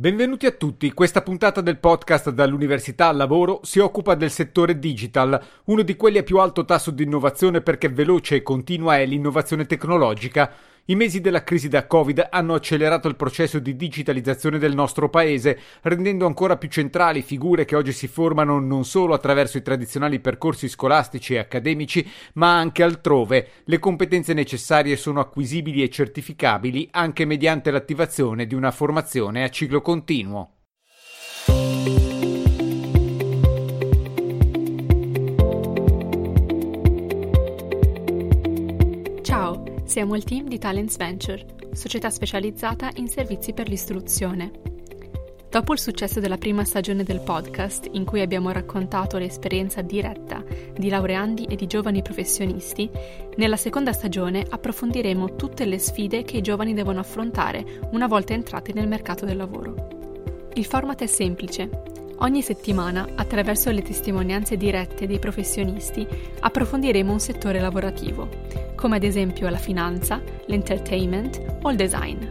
Benvenuti a tutti, questa puntata del podcast dall'Università al Lavoro si occupa del settore digital, uno di quelli a più alto tasso di innovazione perché veloce e continua è l'innovazione tecnologica. I mesi della crisi da Covid hanno accelerato il processo di digitalizzazione del nostro paese, rendendo ancora più centrali figure che oggi si formano non solo attraverso i tradizionali percorsi scolastici e accademici, ma anche altrove. Le competenze necessarie sono acquisibili e certificabili anche mediante l'attivazione di una formazione a ciclo continuo. Siamo il team di Talents Venture, società specializzata in servizi per l'istruzione. Dopo il successo della prima stagione del podcast, in cui abbiamo raccontato l'esperienza diretta di laureandi e di giovani professionisti, nella seconda stagione approfondiremo tutte le sfide che i giovani devono affrontare una volta entrati nel mercato del lavoro. Il format è semplice. Ogni settimana, attraverso le testimonianze dirette dei professionisti, approfondiremo un settore lavorativo come ad esempio la finanza, l'entertainment o il design.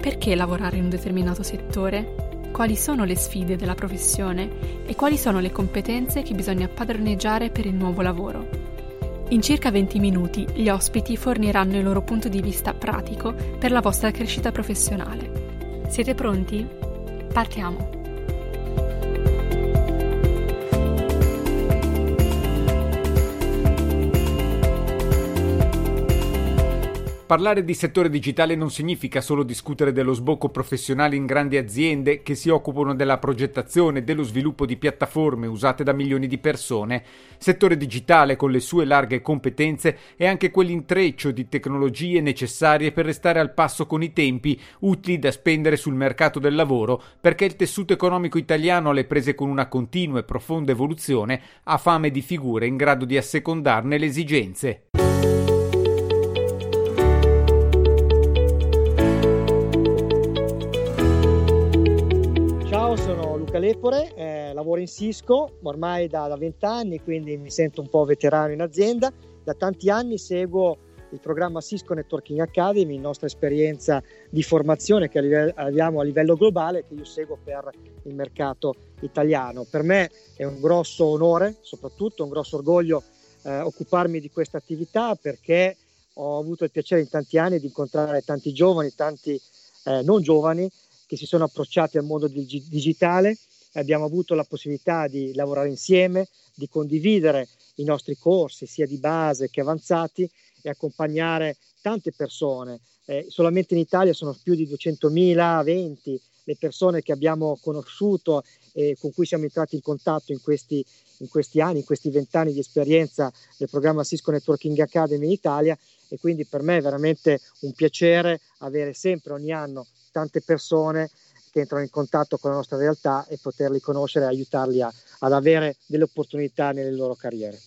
Perché lavorare in un determinato settore? Quali sono le sfide della professione e quali sono le competenze che bisogna padroneggiare per il nuovo lavoro? In circa 20 minuti gli ospiti forniranno il loro punto di vista pratico per la vostra crescita professionale. Siete pronti? Partiamo! Parlare di settore digitale non significa solo discutere dello sbocco professionale in grandi aziende che si occupano della progettazione e dello sviluppo di piattaforme usate da milioni di persone. Settore digitale con le sue larghe competenze è anche quell'intreccio di tecnologie necessarie per restare al passo con i tempi, utili da spendere sul mercato del lavoro, perché il tessuto economico italiano alle prese con una continua e profonda evoluzione ha fame di figure in grado di assecondarne le esigenze. Lepore, eh, lavoro in Cisco ormai da vent'anni, quindi mi sento un po' veterano in azienda. Da tanti anni seguo il programma Cisco Networking Academy, nostra esperienza di formazione che abbiamo a livello globale, che io seguo per il mercato italiano. Per me è un grosso onore, soprattutto un grosso orgoglio eh, occuparmi di questa attività perché ho avuto il piacere in tanti anni di incontrare tanti giovani, tanti eh, non giovani che si sono approcciati al mondo digitale abbiamo avuto la possibilità di lavorare insieme, di condividere i nostri corsi sia di base che avanzati e accompagnare tante persone. Eh, solamente in Italia sono più di 200.000, 20 le persone che abbiamo conosciuto e con cui siamo entrati in contatto in questi, in questi anni, in questi vent'anni di esperienza del programma Cisco Networking Academy in Italia e quindi per me è veramente un piacere avere sempre ogni anno tante persone che entrano in contatto con la nostra realtà e poterli conoscere e aiutarli a, ad avere delle opportunità nelle loro carriere.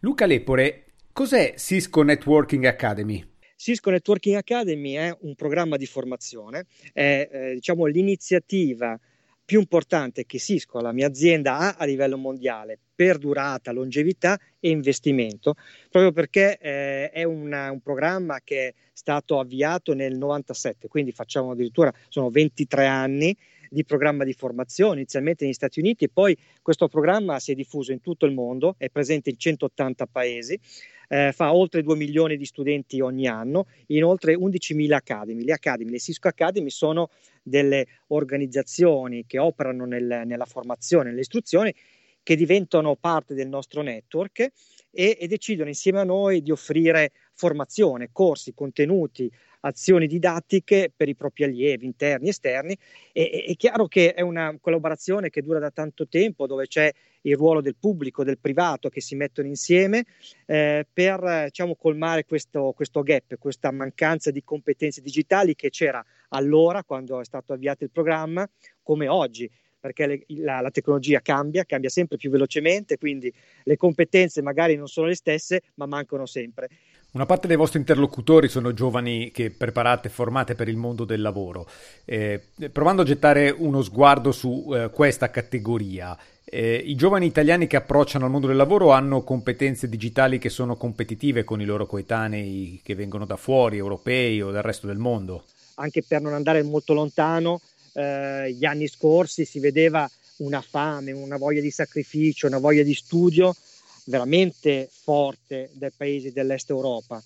Luca Lepore, cos'è Cisco Networking Academy? Cisco Networking Academy è un programma di formazione, è eh, diciamo, l'iniziativa più importante che Cisco, la mia azienda, ha a livello mondiale per durata, longevità e investimento, proprio perché eh, è una, un programma che è stato avviato nel 97, quindi facciamo addirittura, sono 23 anni di programma di formazione, inizialmente negli Stati Uniti e poi questo programma si è diffuso in tutto il mondo, è presente in 180 paesi, eh, fa oltre 2 milioni di studenti ogni anno in oltre 11.000 academy. Le academy, le Cisco Academy sono delle organizzazioni che operano nel, nella formazione, nell'istruzione, che diventano parte del nostro network e, e decidono insieme a noi di offrire formazione, corsi, contenuti, azioni didattiche per i propri allievi interni e esterni. E, è chiaro che è una collaborazione che dura da tanto tempo, dove c'è il ruolo del pubblico, del privato che si mettono insieme eh, per diciamo, colmare questo, questo gap, questa mancanza di competenze digitali che c'era allora quando è stato avviato il programma, come oggi perché le, la, la, tecnologia cambia, cambia sempre più velocemente, quindi le competenze magari non sono le stesse, ma mancano sempre. Una parte dei vostri interlocutori sono giovani che preparate e formate per il mondo del lavoro. Eh, provando a gettare uno sguardo su eh, questa categoria, eh, I giovani italiani che approcciano al mondo del lavoro hanno competenze digitali che sono competitive con i loro coetanei che vengono da fuori, europei o dal resto del mondo? Anche per non andare molto lontano, eh, gli anni scorsi si vedeva una fame, una voglia di sacrificio, una voglia di studio veramente forte dai paesi dell'est Europa.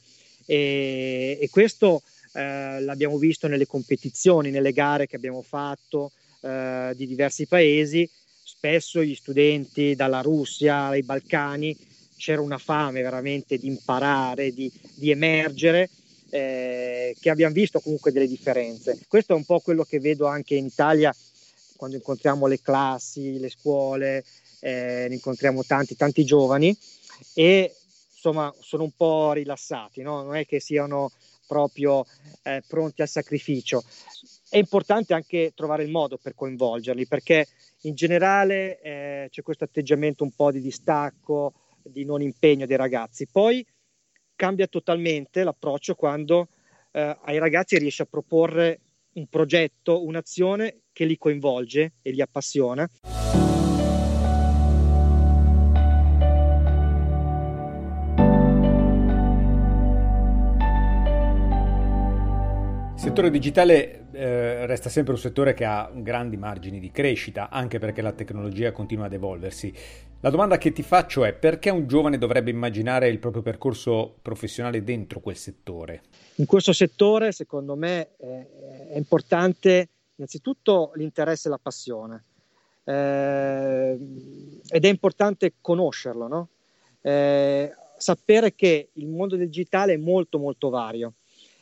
E, e questo eh, l'abbiamo visto nelle competizioni, nelle gare che abbiamo fatto eh, di diversi paesi, spesso gli studenti dalla Russia, dai Balcani, c'era una fame veramente di imparare, di, di emergere, eh, che abbiamo visto comunque delle differenze. Questo è un po' quello che vedo anche in Italia quando incontriamo le classi, le scuole, eh, ne incontriamo tanti, tanti giovani e insomma sono un po' rilassati, no? non è che siano proprio eh, pronti al sacrificio. È importante anche trovare il modo per coinvolgerli perché in generale eh, c'è questo atteggiamento un po' di distacco, di non impegno dei ragazzi. Poi cambia totalmente l'approccio quando eh, ai ragazzi riesce a proporre un progetto, un'azione che li coinvolge e li appassiona. Settore digitale eh, resta sempre un settore che ha grandi margini di crescita, anche perché la tecnologia continua ad evolversi. La domanda che ti faccio è perché un giovane dovrebbe immaginare il proprio percorso professionale dentro quel settore? In questo settore, secondo me, eh, è importante innanzitutto l'interesse e la passione. Eh, ed è importante conoscerlo, no? eh, sapere che il mondo digitale è molto molto vario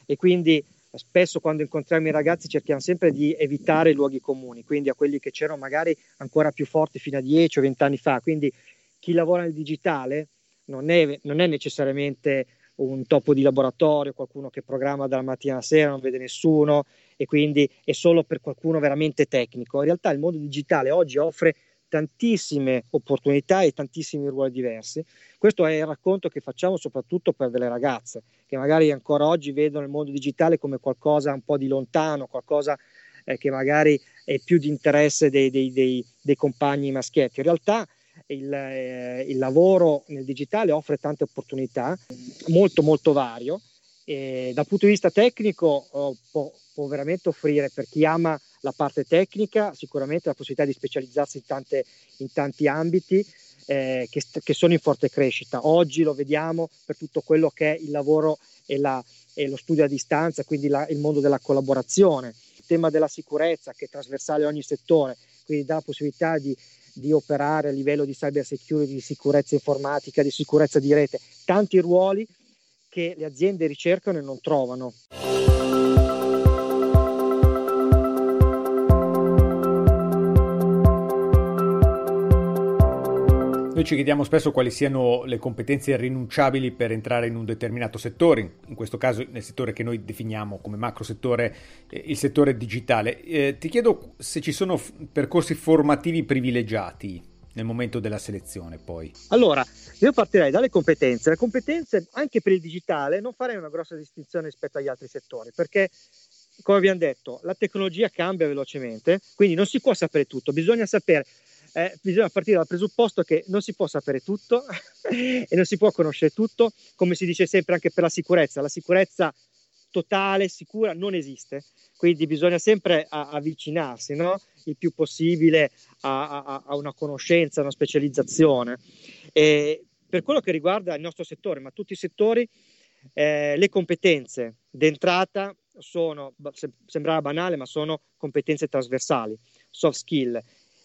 e quindi spesso quando incontriamo i ragazzi cerchiamo sempre di evitare i luoghi comuni, quindi a quelli che c'erano magari ancora più forti fino a 10 o 20 anni fa. Quindi chi lavora nel digitale non è, non è necessariamente un topo di laboratorio, qualcuno che programma dalla mattina alla sera, non vede nessuno e quindi è solo per qualcuno veramente tecnico. In realtà il mondo digitale oggi offre tantissime opportunità e tantissimi ruoli diversi. Questo è il racconto che facciamo soprattutto per delle ragazze che magari ancora oggi vedono il mondo digitale come qualcosa un po' di lontano, qualcosa eh, che magari è più di interesse dei, dei, dei, dei compagni maschietti. In realtà il, eh, il, lavoro nel digitale offre tante opportunità, molto molto vario. E dal punto di vista tecnico oh, può, può veramente offrire per chi ama la parte tecnica, sicuramente la possibilità di specializzarsi in, tante, in tanti ambiti eh, che, che, sono in forte crescita. Oggi lo vediamo per tutto quello che è il lavoro e, la, e lo studio a distanza, quindi la, il mondo della collaborazione, il tema della sicurezza che è trasversale a ogni settore, quindi dà la possibilità di, di operare a livello di cyber security, di sicurezza informatica, di sicurezza di rete, tanti ruoli che le aziende ricercano e non trovano. Noi ci chiediamo spesso quali siano le competenze irrinunciabili per entrare in un determinato settore, in questo caso nel settore che noi definiamo come macro settore, eh, il settore digitale. Eh, ti chiedo se ci sono percorsi formativi privilegiati nel momento della selezione poi. Allora, io partirei dalle competenze. Le competenze anche per il digitale non farei una grossa distinzione rispetto agli altri settori, perché come abbiamo detto, la tecnologia cambia velocemente, quindi non si può sapere tutto, bisogna sapere eh, bisogna partire dal presupposto che non si può sapere tutto e non si può conoscere tutto, come si dice sempre anche per la sicurezza. La sicurezza totale, sicura, non esiste, quindi bisogna sempre a, avvicinarsi no? il più possibile a, a, a, una conoscenza, a una specializzazione. E per quello che riguarda il nostro settore, ma tutti i settori, eh, le competenze d'entrata sono, sembrava banale, ma sono competenze trasversali, soft skill,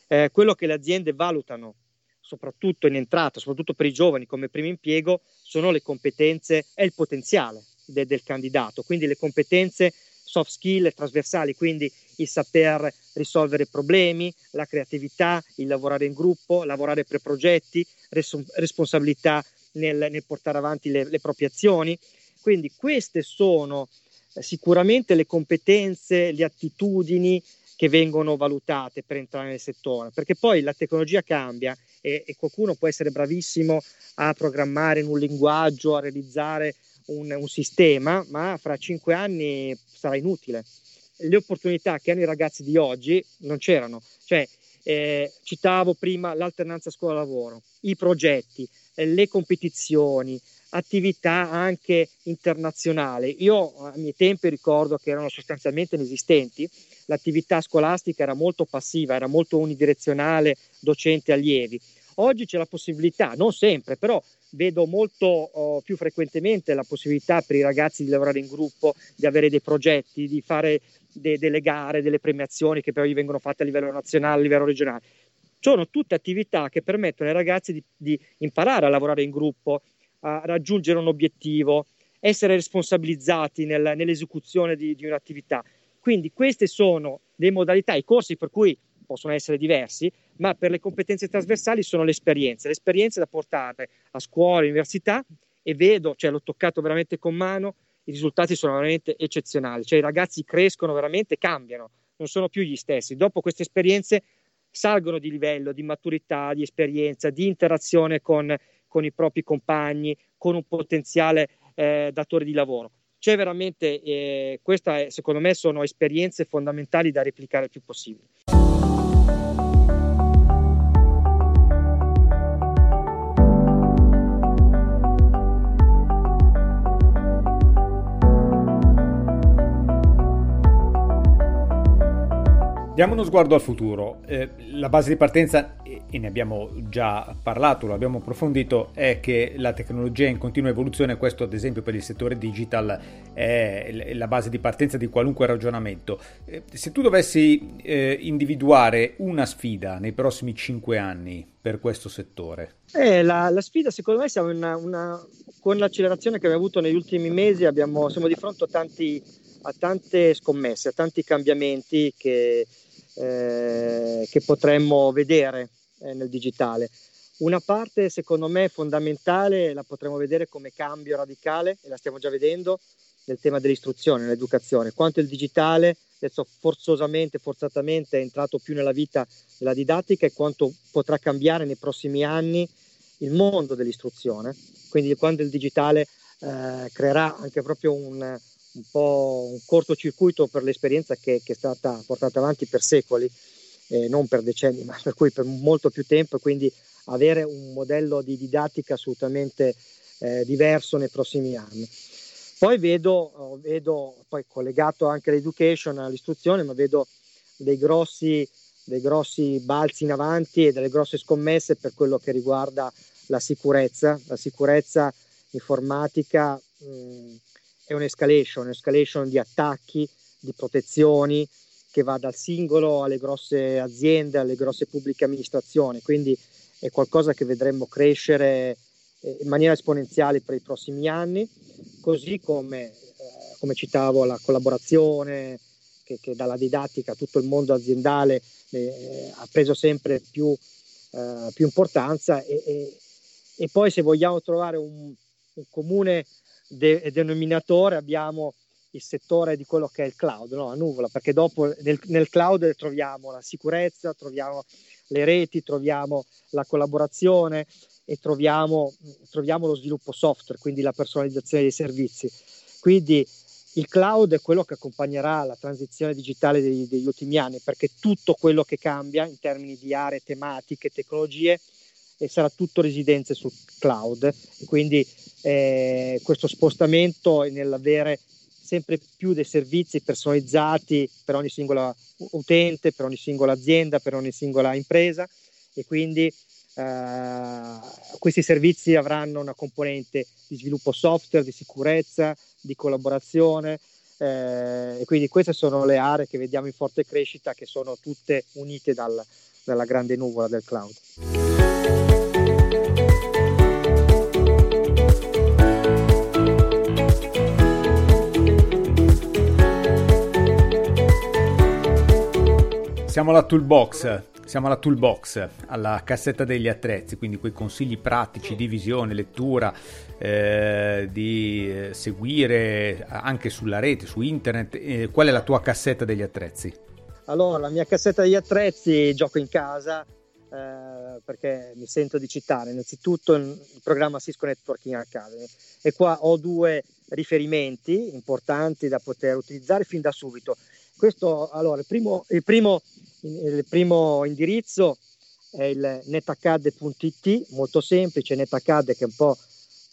eh, quello che le aziende valutano soprattutto in entrata, soprattutto per i giovani come primo impiego, sono le competenze e il potenziale de- del candidato, quindi le competenze soft skill trasversali, quindi il saper risolvere problemi, la creatività, il lavorare in gruppo, lavorare per progetti, res- responsabilità nel, nel, portare avanti le, le proprie azioni. Quindi queste sono eh, sicuramente le competenze, le attitudini, che vengono valutate per entrare nel settore, perché poi la tecnologia cambia e, e qualcuno può essere bravissimo a programmare in un linguaggio, a realizzare un, un sistema, ma fra cinque anni sarà inutile. Le opportunità che hanno i ragazzi di oggi non c'erano, cioè eh, citavo prima l'alternanza scuola-lavoro, i progetti, eh, le competizioni, attività anche internazionali. Io a miei tempi ricordo che erano sostanzialmente inesistenti, l'attività scolastica era molto passiva, era molto unidirezionale, docente allievi. Oggi c'è la possibilità, non sempre, però vedo molto oh, più frequentemente la possibilità per i ragazzi di lavorare in gruppo, di avere dei progetti, di fare de- delle gare, delle premiazioni che poi vengono fatte a livello nazionale, a livello regionale. Sono tutte attività che permettono ai ragazzi di, di imparare a lavorare in gruppo, a raggiungere un obiettivo, essere responsabilizzati nel, nell'esecuzione di, di un'attività. Quindi queste sono le modalità, i corsi per cui possono essere diversi, ma per le competenze trasversali sono le esperienze, le esperienze da portare a scuola, università e vedo, cioè l'ho toccato veramente con mano, i risultati sono veramente eccezionali, cioè i ragazzi crescono veramente, cambiano, non sono più gli stessi. Dopo queste esperienze salgono di livello, di maturità, di esperienza, di interazione con, con i propri compagni, con un potenziale eh, datore di lavoro. C'è veramente, eh, queste secondo me sono esperienze fondamentali da replicare il più possibile. Diamo uno sguardo al futuro. Eh, la base di partenza, e ne abbiamo già parlato, lo abbiamo approfondito, è che la tecnologia è in continua evoluzione, questo ad esempio per il settore digital è la base di partenza di qualunque ragionamento. Eh, se tu dovessi eh, individuare una sfida nei prossimi cinque anni per questo settore? Eh, la, la, sfida secondo me siamo una, una, con l'accelerazione che abbiamo avuto negli ultimi mesi, abbiamo, siamo di fronte a tanti a tante scommesse, a tanti cambiamenti che, eh, che potremmo vedere eh, nel digitale. Una parte secondo me fondamentale la potremmo vedere come cambio radicale e la stiamo già vedendo nel tema dell'istruzione, nell'educazione, quanto il digitale adesso forzosamente, forzatamente è entrato più nella vita della didattica e quanto potrà cambiare nei prossimi anni il mondo dell'istruzione, quindi quando il digitale eh, creerà anche proprio un, un po' un cortocircuito per l'esperienza che, che è stata portata avanti per secoli, eh, non per decenni, ma per cui per molto più tempo, quindi avere un modello di didattica assolutamente eh, diverso nei prossimi anni. Poi vedo, vedo, poi collegato anche all'education, all'istruzione, ma vedo dei grossi, dei grossi balzi in avanti e delle grosse scommesse per quello che riguarda la sicurezza, la sicurezza informatica. Mh, è un'escalation, un'escalation di attacchi, di protezioni che va dal singolo alle grosse aziende, alle grosse pubbliche amministrazioni, quindi è qualcosa che vedremo crescere eh, in maniera esponenziale per i prossimi anni, così come, eh, come citavo la collaborazione che, che, dalla didattica tutto il mondo aziendale eh, ha preso sempre più, eh, più importanza e, e, e, poi se vogliamo trovare un, un comune de- denominatore abbiamo il settore di quello che è il cloud, no? la nuvola, perché dopo nel, nel cloud troviamo la sicurezza, troviamo le reti, troviamo la collaborazione e troviamo, troviamo, lo sviluppo software, quindi la personalizzazione dei servizi. Quindi il cloud è quello che accompagnerà la transizione digitale degli, degli ultimi anni, perché tutto quello che cambia in termini di aree tematiche, tecnologie, sarà tutto residenze sul cloud. Quindi eh, questo spostamento è nell'avere sempre più dei servizi personalizzati per ogni singola utente, per ogni singola azienda, per ogni singola impresa e quindi eh, questi servizi avranno una componente di sviluppo software, di sicurezza, di collaborazione eh, e quindi queste sono le aree che vediamo in forte crescita che sono tutte unite dal, dalla grande nuvola del cloud. Siamo alla toolbox, siamo alla toolbox, alla cassetta degli attrezzi, quindi quei consigli pratici di visione, lettura, eh, di eh, seguire anche sulla rete, su internet. Eh, qual è la tua cassetta degli attrezzi? Allora, la mia cassetta degli attrezzi gioco in casa eh, perché mi sento di citare innanzitutto il programma Cisco Networking Academy e qua ho due riferimenti importanti da poter utilizzare fin da subito. Questo, allora, il primo, il primo il primo indirizzo è il netacad.it, molto semplice, netacad che è un po'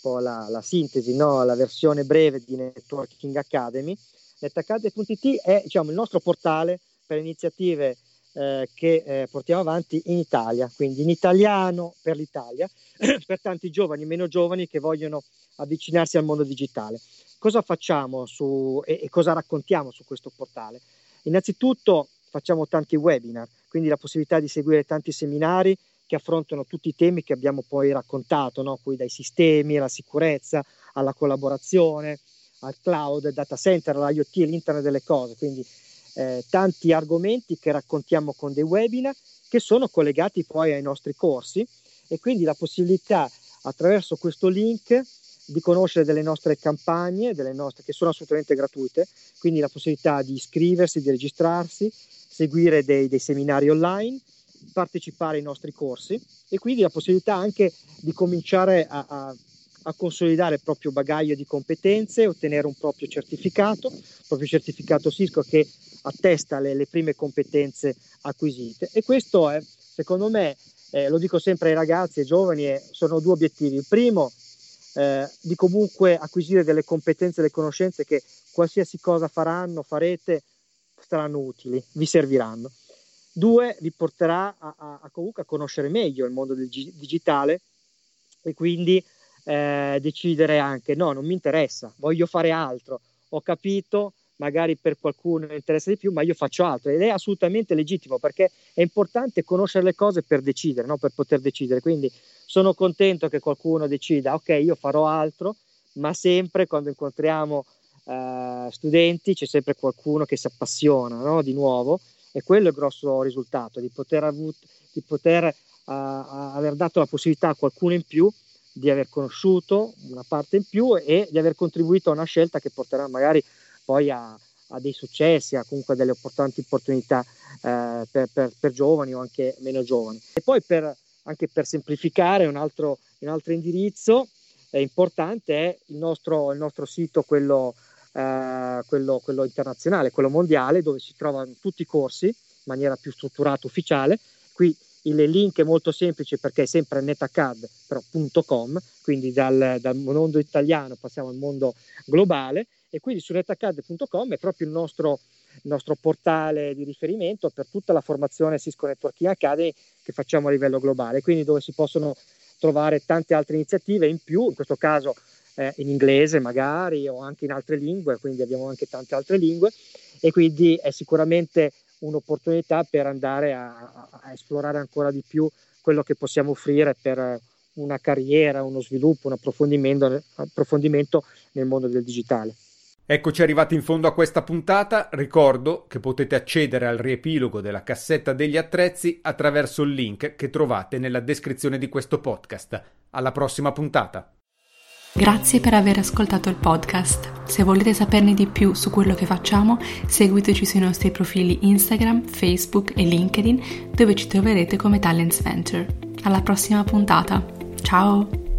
po' la, la sintesi, no? la versione breve di Networking Academy. NetAcademy.it è diciamo, il nostro portale per iniziative eh, che eh, portiamo avanti in Italia, quindi in italiano per l'Italia, per tanti giovani meno giovani che vogliono avvicinarsi al mondo digitale. Cosa facciamo su, e, e cosa raccontiamo su questo portale? Innanzitutto facciamo tanti webinar, quindi la possibilità di seguire tanti seminari che affrontano tutti i temi che abbiamo poi raccontato, no? Dai sistemi alla sicurezza, alla collaborazione, al cloud, al data center, all'IoT, all'internet delle cose, quindi eh, tanti argomenti che raccontiamo con dei webinar che sono collegati poi ai nostri corsi e quindi la possibilità attraverso questo link di conoscere delle nostre campagne, delle nostre, che sono assolutamente gratuite, quindi la possibilità di iscriversi, di registrarsi, seguire dei, dei seminari online partecipare ai nostri corsi e quindi la possibilità anche di cominciare a, a, a consolidare il proprio bagaglio di competenze, ottenere un proprio certificato, un proprio certificato Cisco che attesta le, le prime competenze acquisite. E questo è, secondo me, eh, lo dico sempre ai ragazzi e ai giovani, eh, sono due obiettivi. Il primo, eh, di comunque acquisire delle competenze delle conoscenze che qualsiasi cosa faranno, farete, saranno utili, vi serviranno. Due, vi porterà a, a, a comunque a conoscere meglio il mondo del gi- digitale e quindi eh, decidere anche no, non mi interessa, voglio fare altro, ho capito, magari per qualcuno interessa di più, ma io faccio altro ed è assolutamente legittimo perché è importante conoscere le cose per decidere, no? per poter decidere. Quindi sono contento che qualcuno decida, ok, io farò altro, ma sempre quando incontriamo eh, studenti c'è sempre qualcuno che si appassiona no? di nuovo e quello è il grosso risultato, di poter, avut, di poter uh, aver dato la possibilità a qualcuno in più di aver conosciuto una parte in più e di aver contribuito a una scelta che porterà magari poi a, a dei successi, a comunque delle importanti opportunità eh, per, per, per, giovani o anche meno giovani. E poi per, anche per semplificare un altro, un altro indirizzo eh, importante è il nostro, il nostro sito, quello eh, quello, quello, internazionale, quello mondiale, dove si trovano tutti i corsi in maniera più strutturata, ufficiale. Qui il link è molto semplice perché è sempre netacad.com, quindi dal, dal, mondo italiano passiamo al mondo globale e quindi su netacad.com è proprio il nostro, il nostro portale di riferimento per tutta la formazione Cisco Networking Academy che facciamo a livello globale, quindi dove si possono trovare tante altre iniziative in più, in questo caso eh, in inglese magari o anche in altre lingue, quindi abbiamo anche tante altre lingue e quindi è sicuramente un'opportunità per andare a, a esplorare ancora di più quello che possiamo offrire per una carriera, uno sviluppo, un approfondimento, approfondimento nel mondo del digitale. Eccoci arrivati in fondo a questa puntata. Ricordo che potete accedere al riepilogo della cassetta degli attrezzi attraverso il link che trovate nella descrizione di questo podcast. Alla prossima puntata! Grazie per aver ascoltato il podcast. Se volete saperne di più su quello che facciamo, seguiteci sui nostri profili Instagram, Facebook e LinkedIn, dove ci troverete come Talents Venture. Alla prossima puntata. Ciao!